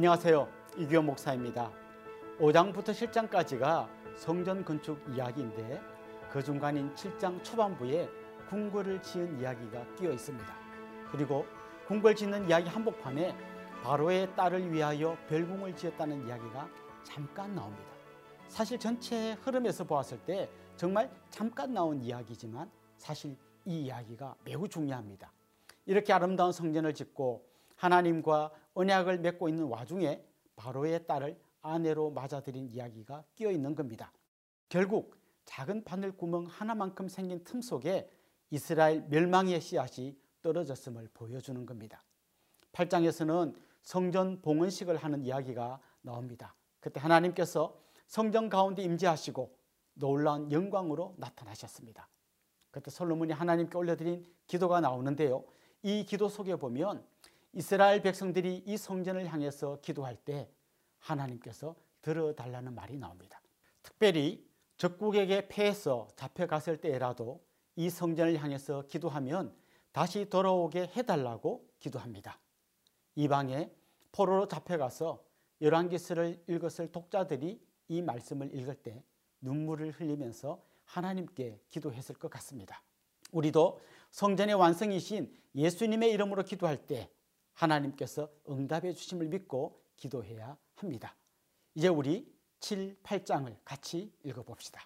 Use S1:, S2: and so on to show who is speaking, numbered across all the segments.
S1: 안녕하세요. 이규현 목사입니다. 5장부터 7장까지가 성전 건축 이야기인데 그 중간인 7장 초반부에 궁궐을 지은 이야기가 끼어 있습니다. 그리고 궁궐 짓는 이야기 한복판에 바로의 딸을 위하여 별궁을 지었다는 이야기가 잠깐 나옵니다. 사실 전체 흐름에서 보았을 때 정말 잠깐 나온 이야기지만 사실 이 이야기가 매우 중요합니다. 이렇게 아름다운 성전을 짓고 하나님과 언약을 맺고 있는 와중에 바로의 딸을 아내로 맞아들인 이야기가 끼어 있는 겁니다. 결국 작은 바늘 구멍 하나만큼 생긴 틈 속에 이스라엘 멸망의 씨앗이 떨어졌음을 보여주는 겁니다. 8장에서는 성전 봉헌식을 하는 이야기가 나옵니다. 그때 하나님께서 성전 가운데 임재하시고 놀라운 영광으로 나타나셨습니다. 그때 솔로몬이 하나님께 올려드린 기도가 나오는데요. 이 기도 속에 보면 이스라엘 백성들이 이 성전을 향해서 기도할 때 하나님께서 들어달라는 말이 나옵니다. 특별히 적국에게 패해서 잡혀갔을 때라도 이 성전을 향해서 기도하면 다시 돌아오게 해달라고 기도합니다. 이방에 포로로 잡혀가서 열왕기서를 읽었을 독자들이 이 말씀을 읽을 때 눈물을 흘리면서 하나님께 기도했을 것 같습니다. 우리도 성전의 완성이신 예수님의 이름으로 기도할 때 하나님께서 응답해 주심을 믿고 기도해야 합니다. 이제 우리 7, 8장을 같이 읽어봅시다.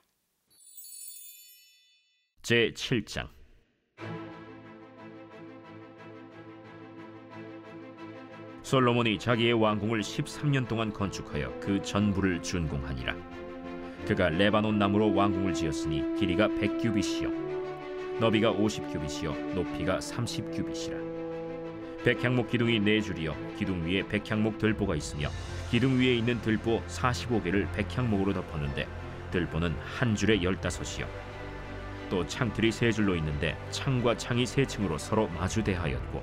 S2: 제 7장 솔로몬이 자기의 왕궁을 13년 동안 건축하여 그 전부를 준공하니라. 그가 레바논 나무로 왕궁을 지었으니 길이가 100규빗이요 너비가 50규빗이요 높이가 30규빗이라. 백향목 기둥이 네 줄이요 기둥 위에 백향목 들보가 있으며 기둥 위에 있는 들보 45개를 백향목으로 덮었는데 들보는 한 줄에 열다섯이요. 또 창틀이 세 줄로 있는데 창과 창이 세 층으로 서로 마주대하였고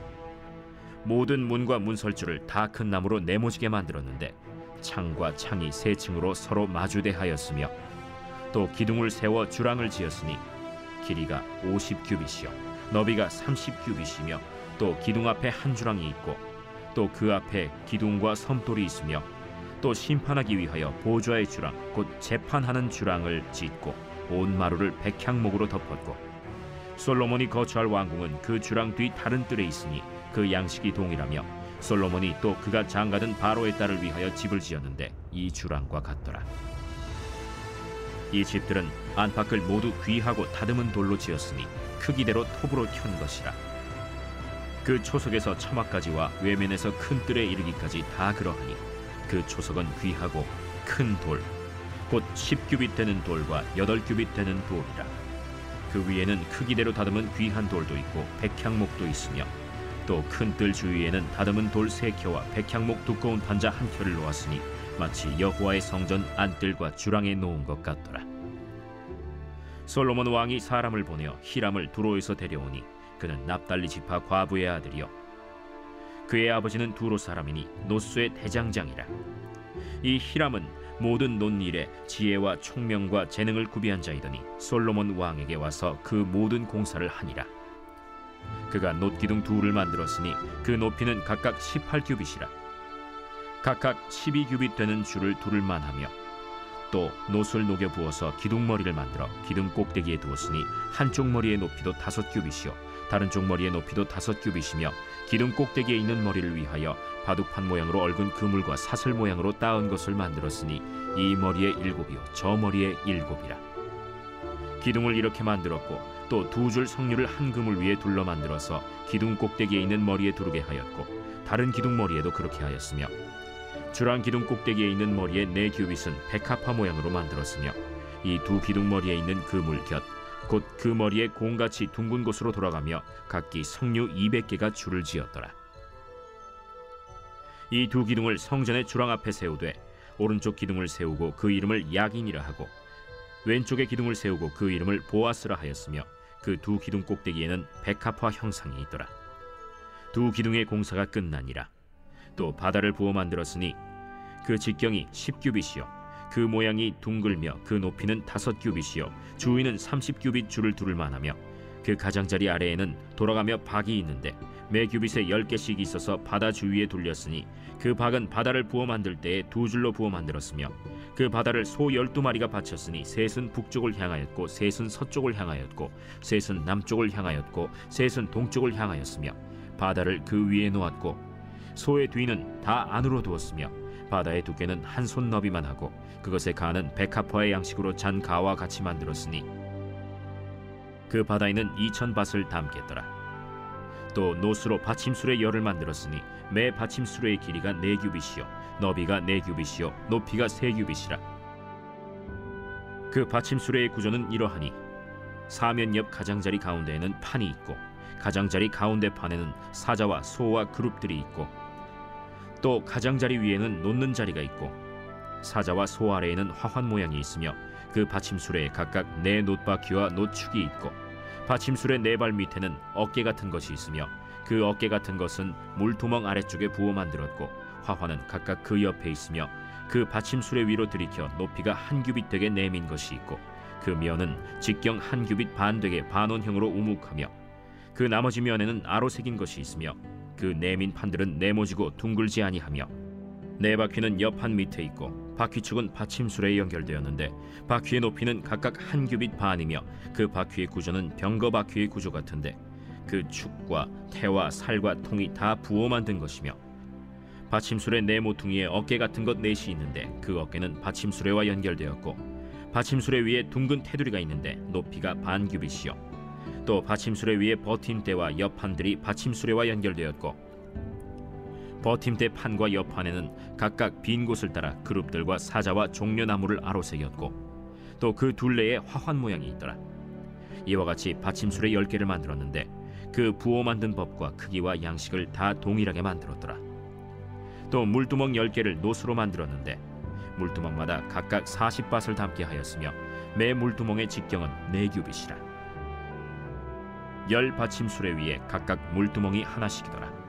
S2: 모든 문과 문설주를 다 큰 나무로 네모지게 만들었는데 창과 창이 세 층으로 서로 마주대하였으며 또 기둥을 세워 주랑을 지었으니 길이가 50규빗이요. 너비가 30규빗이며 또 기둥 앞에 한 주랑이 있고 또 그 앞에 기둥과 섬돌이 있으며 또 심판하기 위하여 보좌의 주랑 곧 재판하는 주랑을 짓고 온 마루를 백향목으로 덮었고 솔로몬이 거처할 왕궁은 그 주랑 뒤 다른 뜰에 있으니 그 양식이 동일하며 솔로몬이 또 그가 장가든 바로의 딸을 위하여 집을 지었는데 이 주랑과 같더라. 이 집들은 안팎을 모두 귀하고 다듬은 돌로 지었으니 크기대로 톱으로 켠 것이라. 그 초석에서 처막까지와 외면에서 큰 뜰에 이르기까지 다 그러하니 그 초석은 귀하고 큰 돌, 곧 10규빗 되는 돌과 8규빗 되는 돌이라. 그 위에는 크기대로 다듬은 귀한 돌도 있고 백향목도 있으며 또 큰 뜰 주위에는 다듬은 돌 세 켜와 백향목 두꺼운 판자 한 켜를 놓았으니 마치 여호와의 성전 안뜰과 주랑에 놓은 것 같더라. 솔로몬 왕이 사람을 보내어 히람을 두로에서 데려오니 그는 납달리 지파 과부의 아들이요 그의 아버지는 두로 사람이니 노스의 대장장이라. 이 히람은 모든 논일에 지혜와 총명과 재능을 구비한 자이더니 솔로몬 왕에게 와서 그 모든 공사를 하니라. 그가 놋기둥 둘을 만들었으니 그 높이는 각각 18규빗이라. 각각 12규빗 되는 줄을 두를 만하며 또 놋을 녹여 부어서 기둥 머리를 만들어 기둥 꼭대기에 두었으니 한쪽 머리의 높이도 다섯 규빗이요 다른 쪽 머리의 높이도 다섯 규빗이며 기둥 꼭대기에 있는 머리를 위하여 바둑판 모양으로 얽은 그물과 사슬 모양으로 따은 것을 만들었으니 이 머리에 일곱이요 저 머리에 일곱이라. 기둥을 이렇게 만들었고 또 두줄 석류를 한 그물 위에 둘러 만들어서 기둥 꼭대기에 있는 머리에 두르게 하였고 다른 기둥 머리에도 그렇게 하였으며 주랑 기둥 꼭대기에 있는 머리에 네 규빗은 백합화 모양으로 만들었으며 이 두 기둥 머리에 있는 그물 곁 곧 그 머리에 공같이 둥근 곳으로 돌아가며 각기 석류 200개가 줄을 지었더라. 이 두 기둥을 성전의 주랑 앞에 세우되 오른쪽 기둥을 세우고 그 이름을 야긴이라 하고 왼쪽의 기둥을 세우고 그 이름을 보아스라 하였으며 그 두 기둥 꼭대기에는 백합화 형상이 있더라. 두 기둥의 공사가 끝나니라. 또 바다를 부어 만들었으니 그 직경이 10규빗이요 그 모양이 둥글며 그 높이는 다섯 규빗이요. 주위는 30규빗 줄을 두를 만하며 그 가장자리 아래에는 돌아가며 박이 있는데 매 규빗에 열 개씩 있어서 바다 주위에 둘렸으니 그 박은 바다를 부어 만들 때에 두 줄로 부어 만들었으며 그 바다를 소 열두 마리가 바쳤으니 셋은 북쪽을 향하였고 셋은 서쪽을 향하였고 셋은 남쪽을 향하였고 셋은 동쪽을 향하였으며 바다를 그 위에 놓았고 소의 뒤는 다 안으로 두었으며 바다의 두께는 한 손 너비만 하고 그것의 가는 백합화의 양식으로 잔 가와 같이 만들었으니 그 바다에는 이천 밭을 담겠더라. 또 노스로 받침술의 열을 만들었으니 매 받침술의 길이가 네 규빗이요 너비가 네 규빗이요 높이가 세 규빗이라. 그 받침술의 구조는 이러하니 사면 옆 가장자리 가운데에는 판이 있고 가장자리 가운데 판에는 사자와 소와 그룹들이 있고 또 가장자리 위에는 놓는 자리가 있고 사자와 소 아래에는 화환 모양이 있으며 그 받침술에 각각 네 놋바퀴와 놋축이 있고 받침술의 네 발 밑에는 어깨 같은 것이 있으며 그 어깨 같은 것은 물두멍 아래쪽에 부어 만들었고 화환은 각각 그 옆에 있으며 그 받침술의 위로 들이켜 높이가 한 규빗 되게 내민 것이 있고 그 면은 직경 한 규빗 반 되게 반원형으로 우묵하며 그 나머지 면에는 아로 새긴 것이 있으며 그 내민 판들은 네모지고 둥글지 아니하며 네 바퀴는 옆판 밑에 있고 바퀴축은 받침술에 연결되었는데 바퀴의 높이는 각각 한 규빗 반이며 그 바퀴의 구조는 병거 바퀴의 구조 같은데 그 축과 태와 살과 통이 다 부어 만든 것이며 받침술의 네 모퉁이에 어깨 같은 것 넷이 있는데 그 어깨는 받침술에와 연결되었고 받침술에 위에 둥근 테두리가 있는데 높이가 반 규빗이요. 또 받침술에 위에 버팀대와 옆판들이 받침술에와 연결되었고 버팀대 판과 옆판에는 각각 빈 곳을 따라 그룹들과 사자와 종려나무를 아로새겼고 또 그 둘레에 화환 모양이 있더라. 이와 같이 받침술의 열 개를 만들었는데 그 부어 만든 법과 크기와 양식을 다 동일하게 만들었더라. 또 물두멍 열 개를 노수로 만들었는데 물두멍마다 각각 사십 밭을 담게 하였으며 매 물두멍의 직경은 네 규빗이라. 열 받침술에 위에 각각 물두멍이 하나씩이더라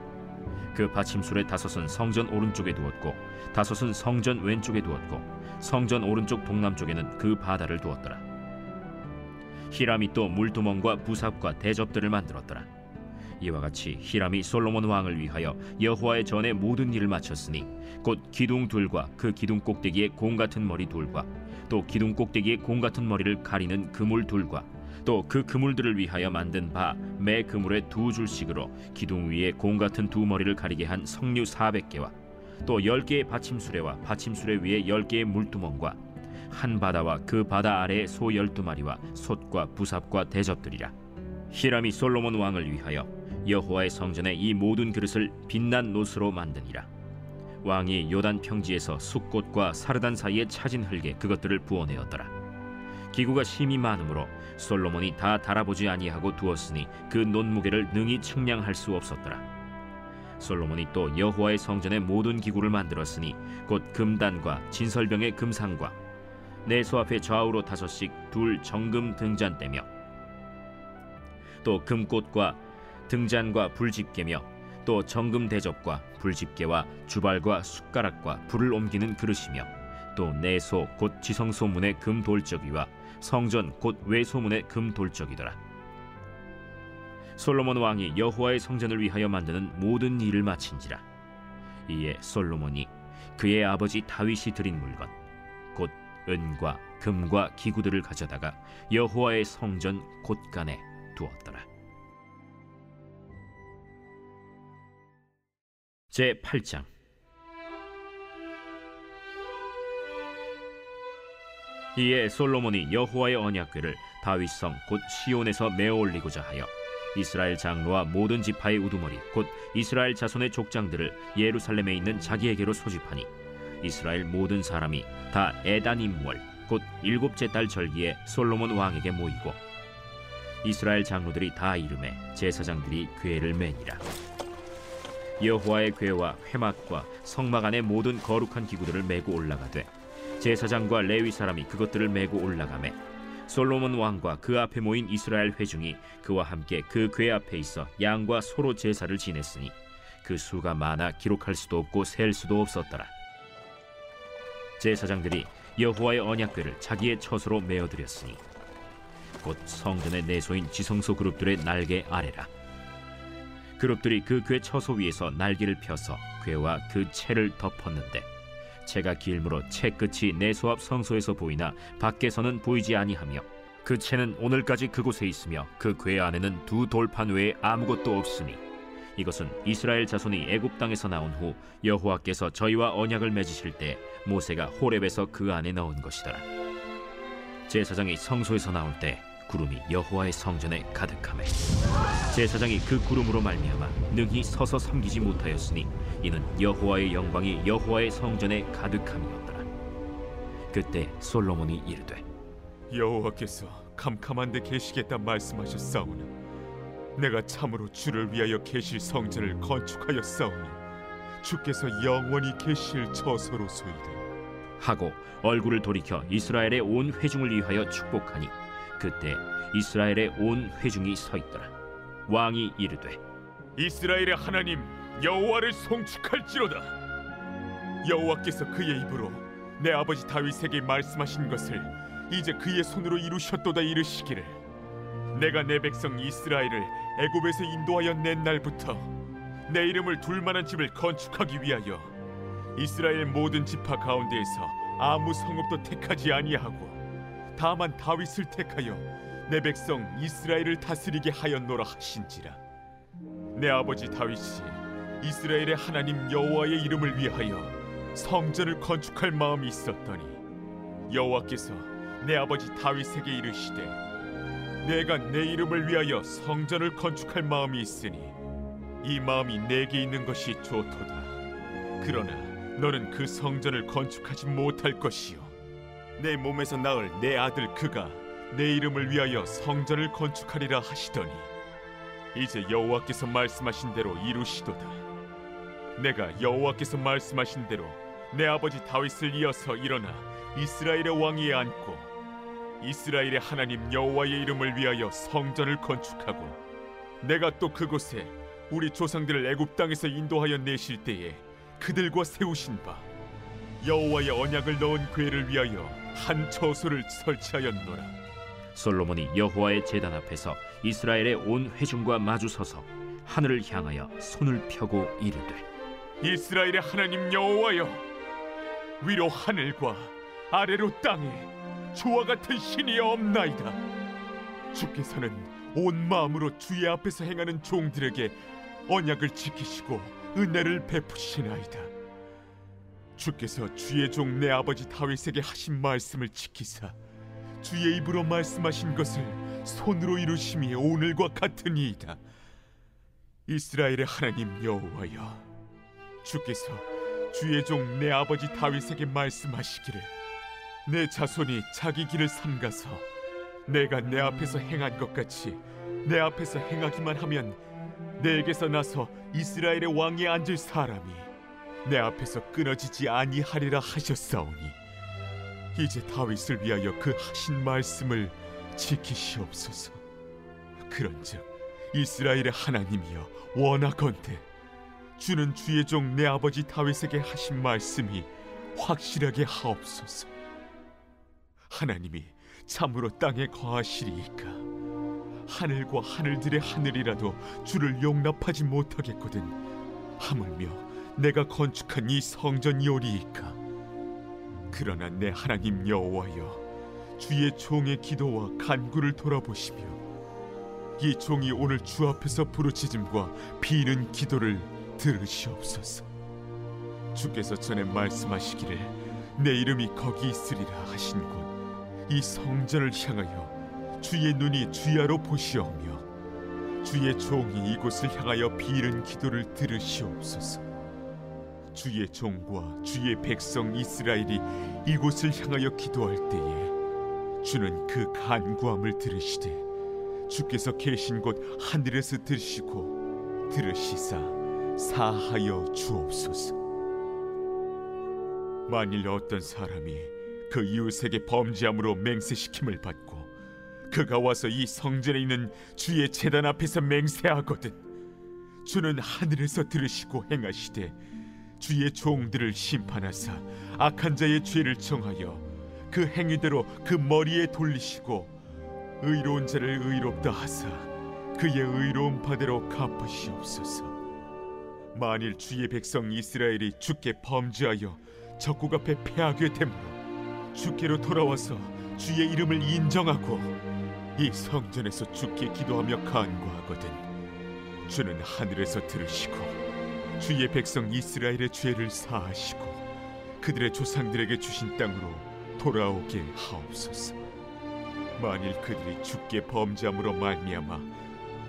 S2: 그 받침술의 다섯은 성전 오른쪽에 두었고 다섯은 성전 왼쪽에 두었고 성전 오른쪽 동남쪽에는 그 바다를 두었더라. 히람이 또 물두멍과 부삽과 대접들을 만들었더라. 이와 같이 히람이 솔로몬 왕을 위하여 여호와의 전에 모든 일을 마쳤으니 곧 기둥 둘과 그 기둥 꼭대기에 공 같은 머리 둘과 또 기둥 꼭대기에 공 같은 머리를 가리는 그물 둘과 또 그 그물들을 위하여 만든 바 매 그물에 두 줄씩으로 기둥 위에 공 같은 두 머리를 가리게 한 석류 사백 개와 또 열 개의 받침수레와 받침수레 위에 열 개의 물두멍과 한 바다와 그 바다 아래에 소 열두 마리와 솥과 부삽과 대접들이라. 히람이 솔로몬 왕을 위하여 여호와의 성전에 이 모든 그릇을 빛난 노스로 만드니라. 왕이 요단 평지에서 숫꽃과 사르단 사이에 차진 흙에 그것들을 부어내었더라 기구가 심히 많으므로 솔로몬이 다 달아보지 아니하고 두었으니 그 논무게를 능히 측량할 수 없었더라. 솔로몬이 또 여호와의 성전의 모든 기구를 만들었으니 곧 금단과 진설병의 금상과 내소 앞에 좌우로 다섯씩 둘 정금 등잔대며 또 금꽃과 등잔과 불집게며 또 정금 대접과 불집게와 주발과 숟가락과 불을 옮기는 그릇이며 또 내소 곧 지성소문의 금 돌적이와 성전 곧 외소문의 금 돌적이더라. 솔로몬 왕이 여호와의 성전을 위하여 만드는 모든 일을 마친지라. 이에 솔로몬이 그의 아버지 다윗이 드린 물건 곧 은과 금과 기구들을 가져다가 여호와의 성전 곳간에 두었더라. 제 8장 이에 솔로몬이 여호와의 언약궤를 다윗성 곧 시온에서 메어 올리고자 하여 이스라엘 장로와 모든 지파의 우두머리 곧 이스라엘 자손의 족장들을 예루살렘에 있는 자기에게로 소집하니 이스라엘 모든 사람이 다 에다님월 곧 일곱째 달 절기에 솔로몬 왕에게 모이고 이스라엘 장로들이 다 이름에 제사장들이 궤를 매니라. 여호와의 궤와 회막과 성막 안의 모든 거룩한 기구들을 메고 올라가되 제사장과 레위 사람이 그것들을 메고 올라가매 솔로몬 왕과 그 앞에 모인 이스라엘 회중이 그와 함께 그 궤 앞에 있어 양과 소로 제사를 지냈으니 그 수가 많아 기록할 수도 없고 셀 수도 없었더라. 제사장들이 여호와의 언약궤를 자기의 처소로 메어 드렸으니 곧 성전의 내소인 지성소 그룹들의 날개 아래라. 그룹들이 그 궤 처소 위에서 날개를 펴서 궤와 그 채를 덮었는데 채가 길므로 채 끝이 내소 앞 성소에서 보이나 밖에서는 보이지 아니하며 그 채는 오늘까지 그곳에 있으며 그 궤 안에는 두 돌판 외에 아무것도 없으니 이것은 이스라엘 자손이 애굽 땅에서 나온 후 여호와께서 저희와 언약을 맺으실 때 모세가 호렙에서 그 안에 넣은 것이더라. 제사장이 성소에서 나올 때 구름이 여호와의 성전에 가득하매 제사장이 그 구름으로 말미암아 능히 서서 섬기지 못하였으니 이는 여호와의 영광이 여호와의 성전에 가득함이었더라. 그때 솔로몬이 이르되
S3: 여호와께서 캄캄한 데 계시겠다 말씀하셨사오니 내가 참으로 주를 위하여 계실 성전을 건축하였사오니 주께서 영원히 계실 처소로소이다
S2: 하고 얼굴을 돌이켜 이스라엘의 온 회중을 위하여 축복하니 그때 이스라엘의 온 회중이 서 있더라. 왕이 이르되
S3: 이스라엘의 하나님 여호와를 송축할지로다 여호와께서 그의 입으로 내 아버지 다윗에게 말씀하신 것을 이제 그의 손으로 이루셨도다 이르시기를 내가 내 백성 이스라엘을 애굽에서 인도하여 낸 날부터 내 이름을 둘만한 집을 건축하기 위하여 이스라엘 모든 지파 가운데에서 아무 성읍도 택하지 아니하고 다만 다윗을 택하여 내 백성 이스라엘을 다스리게 하였노라 하신지라. 내 아버지 다윗이 이스라엘의 하나님 여호와의 이름을 위하여 성전을 건축할 마음이 있었더니 여호와께서 내 아버지 다윗에게 이르시되 내가 내 이름을 위하여 성전을 건축할 마음이 있으니 이 마음이 내게 있는 것이 좋도다. 그러나 너는 그 성전을 건축하지 못할 것이요 내 몸에서 낳을 내 아들 그가 내 이름을 위하여 성전을 건축하리라 하시더니 이제 여호와께서 말씀하신 대로 이루시도다. 내가 여호와께서 말씀하신 대로 내 아버지 다윗을 이어서 일어나 이스라엘의 왕위에 앉고 이스라엘의 하나님 여호와의 이름을 위하여 성전을 건축하고 내가 또 그곳에 우리 조상들을 애굽 땅에서 인도하여 내실 때에 그들과 세우신 바 여호와의 언약을 넣은 궤를 위하여 한 처소를 설치하였노라.
S2: 솔로몬이 여호와의 제단 앞에서 이스라엘의 온 회중과 마주 서서 하늘을 향하여 손을 펴고 이르되
S3: 이스라엘의 하나님 여호와여 위로 하늘과 아래로 땅에 주와 같은 신이 없나이다. 주께서는 온 마음으로 주의 앞에서 행하는 종들에게 언약을 지키시고 은혜를 베푸시나이다 주께서 주의 종 내 아버지 다윗에게 하신 말씀을 지키사 주의 입으로 말씀하신 것을 손으로 이루심이 오늘과 같으니이다. 이스라엘의 하나님 여호와여 주께서 주의 종 내 아버지 다윗에게 말씀하시기를 내 자손이 자기 길을 삼가서 내가 내 앞에서 행한 것 같이 내 앞에서 행하기만 하면 내게서 나서 이스라엘의 왕에 앉을 사람이 내 앞에서 끊어지지 아니하리라 하셨사오니 이제 다윗을 위하여 그 하신 말씀을 지키시옵소서. 그런즉 이스라엘의 하나님이여 원하건대 주는 주의 종 내 아버지 다윗에게 하신 말씀이 확실하게 하옵소서. 하나님이 참으로 땅에 거하시리이까? 하늘과 하늘들의 하늘이라도 주를 용납하지 못하겠거든 하물며 내가 건축한 이 성전이오리이까? 그러나 내 하나님 여호와여 주의 종의 기도와 간구를 돌아보시며 이 종이 오늘 주 앞에서 부르짖음과 비는 기도를 들으시옵소서. 주께서 전에 말씀하시기를 내 이름이 거기 있으리라 하신 곳 이 성전을 향하여 주의 눈이 주야로 보시오며 주의 종이 이곳을 향하여 비는 기도를 들으시옵소서 주의 종과 주의 백성 이스라엘이 이곳을 향하여 기도할 때에 주는 그 간구함을 들으시되 주께서 계신 곳 하늘에서 들으시고 들으시사 사하여 주옵소서. 만일 어떤 사람이 그 이웃에게 범죄함으로 맹세시킴을 받고 그가 와서 이 성전에 있는 주의 제단 앞에서 맹세하거든 주는 하늘에서 들으시고 행하시되 주의 종들을 심판하사 악한 자의 죄를 정하여 그 행위대로 그 머리에 돌리시고 의로운 자를 의롭다 하사 그의 의로운 바대로 갚으시옵소서. 만일 주의 백성 이스라엘이 주께 범죄하여 적국 앞에 패하게 되므로 주께로 돌아와서 주의 이름을 인정하고 이 성전에서 주께 기도하며 간구하거든 주는 하늘에서 들으시고 주의 백성 이스라엘의 죄를 사하시고 그들의 조상들에게 주신 땅으로 돌아오게 하옵소서. 만일 그들이 주께 범죄함으로 말미암아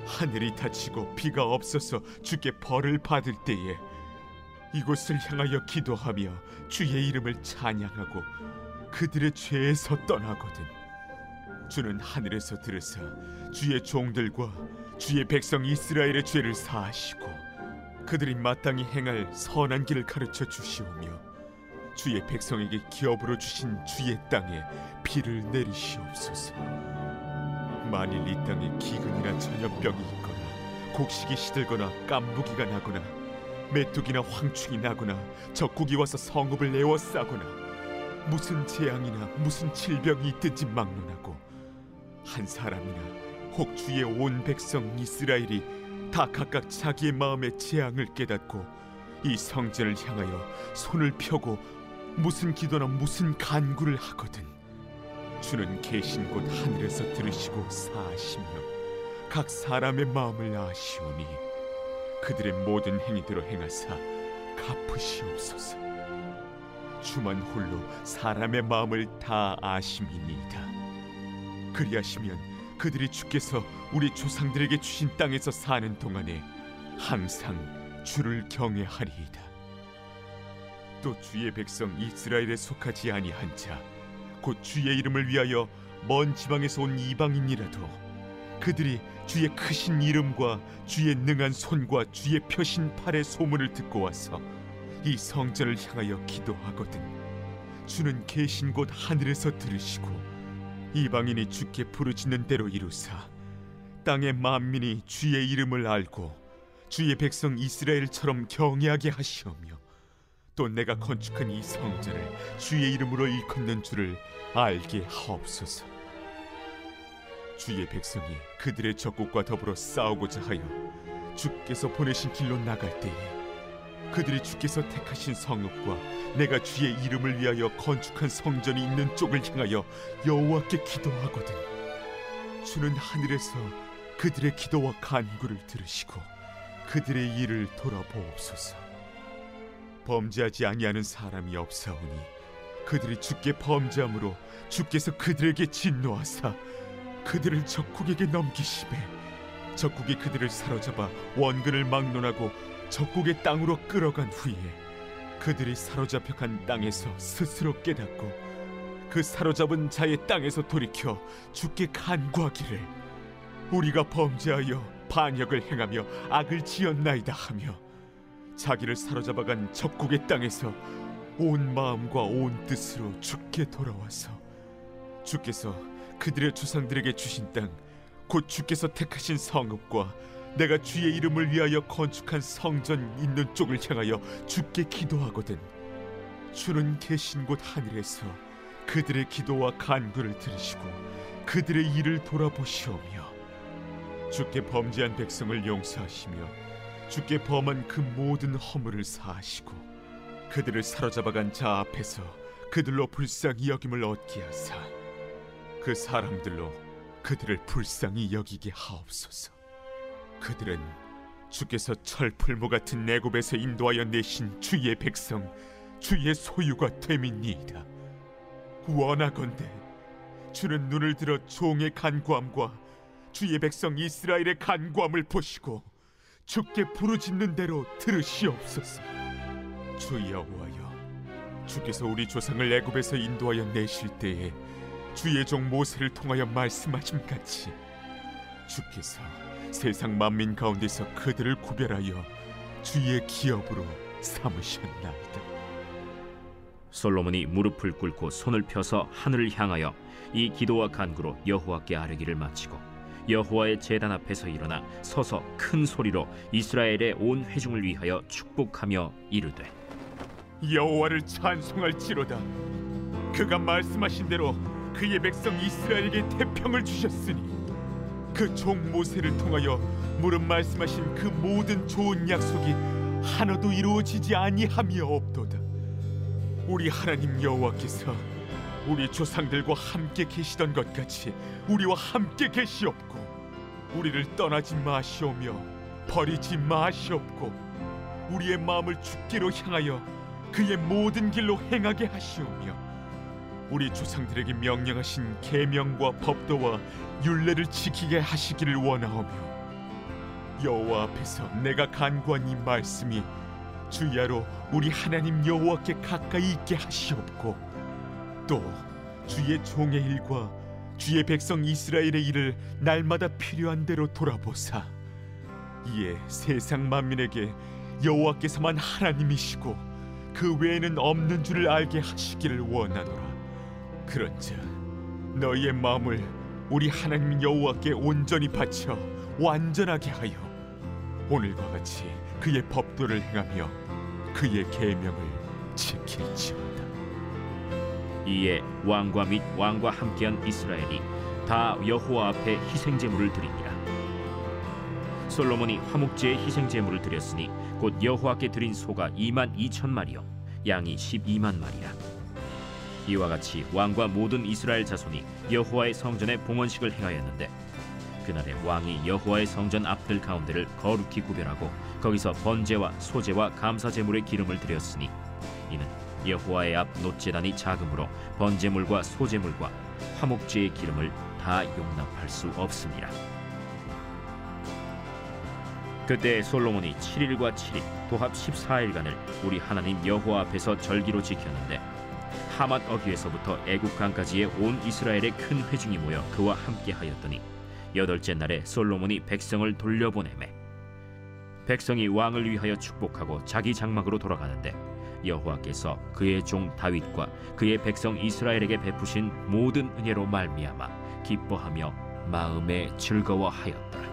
S3: 하늘이 닫히고 비가 없어서 주께 벌을 받을 때에 이곳을 향하여 기도하며 주의 이름을 찬양하고 그들의 죄에서 떠나거든 주는 하늘에서 들으사 주의 종들과 주의 백성 이스라엘의 죄를 사하시고 그들이 마땅히 행할 선한 길을 가르쳐 주시오며 주의 백성에게 기업으로 주신 주의 땅에 비를 내리시옵소서. 만일 이 땅에 기근이나 전염병이 있거나 곡식이 시들거나 깐부기가 나거나 메뚜기나 황충이 나거나 적국이 와서 성읍을 에워싸거나 무슨 재앙이나 무슨 질병이 있든지 막론하고 한 사람이나 혹 주의 온 백성 이스라엘이 다 각각 자기의 마음의 재앙을 깨닫고 이 성전을 향하여 손을 펴고 무슨 기도나 무슨 간구를 하거든 주는 계신 곳 하늘에서 들으시고 사하시며 각 사람의 마음을 아시오니 그들의 모든 행위대로 행하사 갚으시옵소서. 주만 홀로 사람의 마음을 다 아심이니이다. 그리하시면 그들이 주께서 우리 조상들에게 주신 땅에서 사는 동안에 항상 주를 경외하리이다. 또 주의 백성 이스라엘에 속하지 아니한 자 곧 주의 이름을 위하여 먼 지방에서 온 이방인이라도 그들이 주의 크신 이름과 주의 능한 손과 주의 펴신 팔의 소문을 듣고 와서 이 성전을 향하여 기도하거든 주는 계신 곳 하늘에서 들으시고 이방인이 주께 부르짖는 대로 이루사 땅의 만민이 주의 이름을 알고 주의 백성 이스라엘처럼 경외하게 하시오며 또 내가 건축한 이 성전을 주의 이름으로 일컫는 줄을 알게 하옵소서. 주의 백성이 그들의 적국과 더불어 싸우고자 하여 주께서 보내신 길로 나갈 때에 그들이 주께서 택하신 성읍과 내가 주의 이름을 위하여 건축한 성전이 있는 쪽을 향하여 여호와께 기도하거든. 주는 하늘에서 그들의 기도와 간구를 들으시고 그들의 일을 돌아보옵소서. 범죄하지 아니하는 사람이 없사오니 그들이 주께 범죄함으로 주께서 그들에게 진노하사 그들을 적국에게 넘기시매 적국이 그들을 사로잡아 원근을 막론하고 적국의 땅으로 끌어간 후에 그들이 사로잡혀 간 땅에서 스스로 깨닫고 그 사로잡은 자의 땅에서 돌이켜 주께 간구하기를 우리가 범죄하여 반역을 행하며 악을 지었나이다 하며 자기를 사로잡아간 적국의 땅에서 온 마음과 온 뜻으로 주께 돌아와서 주께서 그들의 조상들에게 주신 땅 곧 주께서 택하신 성읍과 내가 주의 이름을 위하여 건축한 성전 있는 쪽을 향하여 주께 기도하거든 주는 계신 곳 하늘에서 그들의 기도와 간구를 들으시고 그들의 일을 돌아보시오며 주께 범죄한 백성을 용서하시며 주께 범한 그 모든 허물을 사하시고 그들을 사로잡아간 자 앞에서 그들로 불쌍히 여김을 얻게 하사 그 사람들로 그들을 불쌍히 여기게 하옵소서. 그들은 주께서 철풀무 같은 내굽에서 인도하여 내신 주의 백성, 주의 소유가 됨이니이다. 원하건대 주는 눈을 들어 종의 간구함과 주의 백성 이스라엘의 간구함을 보시고 주께 부르짖는 대로 들으시옵소서. 주 여호와여, 주께서 우리 조상을 애굽에서 인도하여 내실 때에 주의 종 모세를 통하여 말씀하신 같이 주께서 세상 만민 가운데서 그들을 구별하여 주의 기업으로 삼으셨나이다.
S2: 솔로몬이 무릎을 꿇고 손을 펴서 하늘을 향하여 이 기도와 간구로 여호와께 아뢰기를 마치고 여호와의 제단 앞에서 일어나 서서 큰 소리로 이스라엘의 온 회중을 위하여 축복하며 이르되
S3: 여호와를 찬송할지로다. 그가 말씀하신 대로 그의 백성 이스라엘에게 태평을 주셨으니 그 종 모세를 통하여 무릇 말씀하신 그 모든 좋은 약속이 하나도 이루어지지 아니함이 없도다. 우리 하나님 여호와께서 우리 조상들과 함께 계시던 것 같이 우리와 함께 계시옵고 우리를 떠나지 마시오며 버리지 마시옵고 우리의 마음을 주께로 향하여 그의 모든 길로 행하게 하시오며 우리 조상들에게 명령하신 계명과 법도와 율례를 지키게 하시기를 원하오며 여호와 앞에서 내가 간구한 이 말씀이 주야로 우리 하나님 여호와께 가까이 있게 하시옵고 또 주의 종의 일과 주의 백성 이스라엘의 일을 날마다 필요한 대로 돌아보사 이에 세상 만민에게 여호와께서만 하나님이시고 그 외에는 없는 줄을 알게 하시기를 원하노라 그런즉 너희의 마음을 우리 하나님 여호와께 온전히 바쳐 완전하게 하여 오늘과 같이 그의 법도를 행하며 그의 계명을 지킬지어다
S2: 이에 왕과 및 왕과 함께한 이스라엘이 다 여호와 앞에 희생 제물을 드리니라. 솔로몬이 화목제의 희생 제물을 드렸으니 곧 여호와께 드린 소가 2만 2천 마리요 양이 12만 마리라. 이와 같이 왕과 모든 이스라엘 자손이 여호와의 성전에 봉헌식을 행하였는데 그날에 왕이 여호와의 성전 앞들 가운데를 거룩히 구별하고 거기서 번제와 소제와 감사 제물의 기름을 드렸으니 이는 여호와의 앞 노제단이 작음으로 번제물과 소제물과 화목제의 기름을 다 용납할 수 없습니다. 그때 솔로몬이 7일과 7일 도합 14일간을 우리 하나님 여호와 앞에서 절기로 지켰는데 하맛 어귀에서부터 애국 강까지의 온 이스라엘의 큰 회중이 모여 그와 함께 하였더니 여덟째 날에 솔로몬이 백성을 돌려보내매 백성이 왕을 위하여 축복하고 자기 장막으로 돌아가는데 여호와께서 그의 종 다윗과 그의 백성 이스라엘에게 베푸신 모든 은혜로 말미암아 기뻐하며 마음에 즐거워하였더라.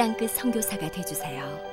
S4: 땅끝 선교사가 되주세요.